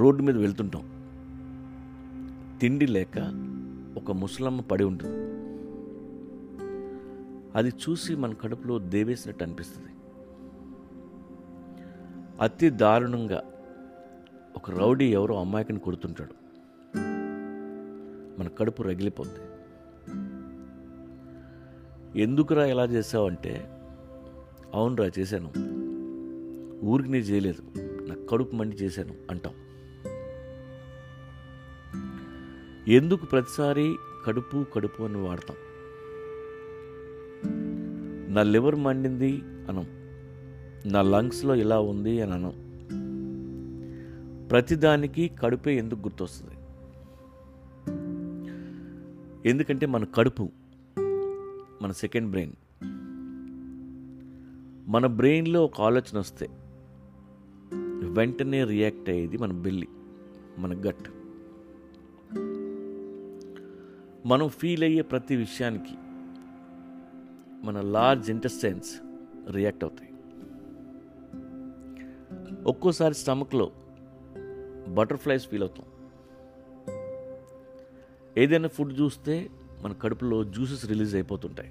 Road మీద వెళ్తుంటాం. తిండి లేక ఒక ముసలమ్మ పడి ఉంటుంది. అది చూసి మన కడుపులో దేవేసినట్టు అనిపిస్తుంది. అతి దారుణంగా ఒక రౌడీ ఎవరో అమ్మాయికిని కొడుతుంటాడు. మన కడుపు రగిలిపోద్ది. ఎందుకురా ఎలా చేసావంటే అవునురా చేశాను. ఊరికి నేను చేయలేదు. నా కడుపు మండి చేశాను అంటాం. ఎందుకు ప్రతిసారి కడుపు కడుపు అని వాడతాం? నా లివర్ మండింది అనం. నా లంగ్స్లో ఇలా ఉంది అని అనం. ప్రతిదానికి కడుపే ఎందుకు గుర్తొస్తుంది? ఎందుకంటే మన కడుపు మన సెకండ్ బ్రెయిన్. మన బ్రెయిన్లో ఒక ఆలోచన వస్తే వెంటనే రియాక్ట్ అయ్యేది మన బెల్లి మన గట్. మనం ఫీల్ అయ్యే ప్రతి విషయానికి మన లార్జ్ ఇంటెస్టైన్స్ రియాక్ట్ అవుతాయి. ఒక్కోసారి స్టమక్లో బటర్ఫ్లైస్ ఫీల్ అవుతాం. ఏదైనా ఫుడ్ చూస్తే మన కడుపులో జ్యూసెస్ రిలీజ్ అయిపోతుంటాయి.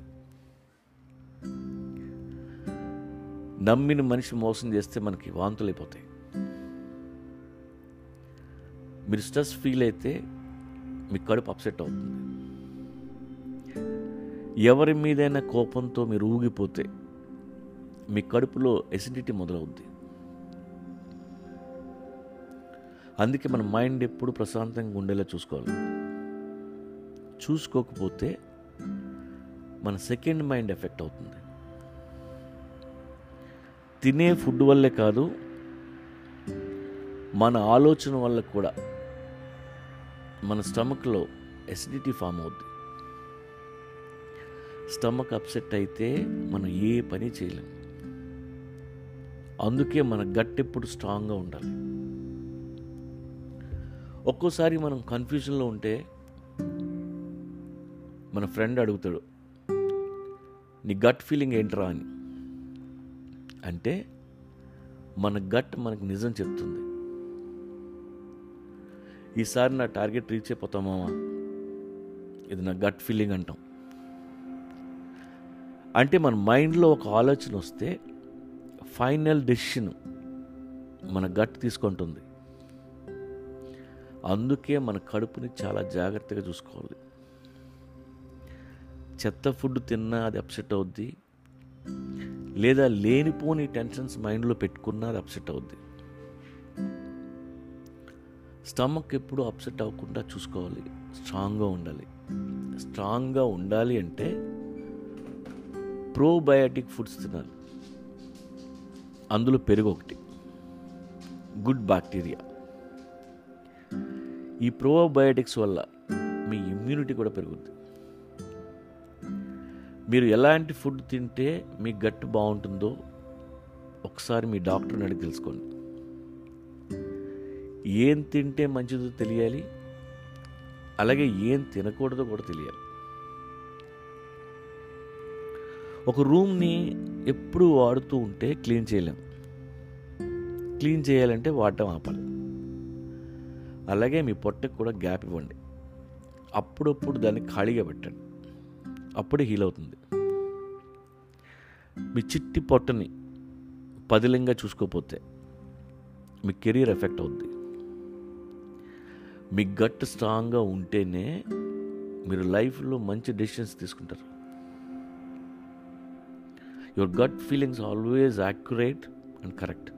నమ్మిన మనిషి మోసం చేస్తే మనకి వాంతులు అయిపోతాయి. మీరు స్ట్రెస్ ఫీల్ అయితే మీ కడుపు అప్సెట్ అవుతుంది. ఎవరి మీదైనా కోపంతో మీరు ఊగిపోతే మీ కడుపులో ఎసిడిటీ మొదలవుద్ది. అందుకే మన మైండ్ ఎప్పుడు ప్రశాంతంగా ఉండేలా చూసుకోవాలి. చూసుకోకపోతే మన సెకండ్ మైండ్ ఎఫెక్ట్ అవుతుంది. తినే ఫుడ్ వల్లే కాదు మన ఆలోచన వల్ల కూడా మన స్టమక్లో ఎసిడిటీ ఫామ్ అవుద్ది. స్టమక్ అప్సెట్ అయితే మనం ఏ పని చేయలేం. అందుకే మన గట్ ఎప్పుడు స్ట్రాంగ్గా ఉండాలి. ఒక్కోసారి మనం కన్ఫ్యూజన్లో ఉంటే మన ఫ్రెండ్ అడుగుతాడు నీ గట్ ఫీలింగ్ ఏంట్రా అని. అంటే మన గట్ మనకు నిజం చెప్తుంది. ఈసారి నా టార్గెట్ రీచ్ అయిపోతామా ఇది నా గట్ ఫీలింగ్ అంటాం. అంటే మన మైండ్లో ఒక ఆలోచన వస్తే ఫైనల్ డెసిషన్ మన గట్ తీసుకుంటుంది. అందుకే మన కడుపుని చాలా జాగ్రత్తగా చూసుకోవాలి. చెత్త ఫుడ్ తిన్నా అది అప్సెట్ అవుద్ది. లేదా లేనిపోని టెన్షన్స్ మైండ్లో పెట్టుకున్నా అది అప్సెట్ అవుద్ది. స్టమక్ ఎప్పుడు అప్సెట్ అవ్వకుండా చూసుకోవాలి. స్ట్రాంగ్గా ఉండాలి. స్ట్రాంగ్గా ఉండాలి అంటే ప్రోబయాటిక్ ఫుడ్స్ తినాలి. అందులో పెరుగు ఒకటి. Good bacteria. ఈ ప్రోబయోటిక్స్ వల్ల మీ ఇమ్యూనిటీ కూడా పెరుగుద్ది. మీరు ఎలాంటి ఫుడ్ తింటే మీ గట్ బాగుంటుందో ఒకసారి మీ డాక్టర్ని అడిగి తెలుసుకోండి. ఏం తింటే మంచిదో తెలియాలి. అలాగే ఏం తినకూడదో కూడా తెలియాలి. ఒక రూమ్ని ఎప్పుడు వాడుతూ ఉంటే క్లీన్ చేయలేం. క్లీన్ చేయాలంటే వాడటం ఆపాలి అలాగే మీ పొట్టకు కూడా గ్యాప్ ఇవ్వండి. అప్పుడప్పుడు దాన్ని ఖాళీగా పెట్టండి. అప్పుడే హీల్ అవుతుంది. మీ చిట్టి పొట్టని పదిలంగా చూసుకోకపోతే మీ కెరీర్ ఎఫెక్ట్ అవుద్ది. మీ గట్ స్ట్రాంగ్గా ఉంటేనే మీరు లైఫ్లో మంచి డెసిషన్స్ తీసుకుంటారు. Your gut feelings always accurate and correct.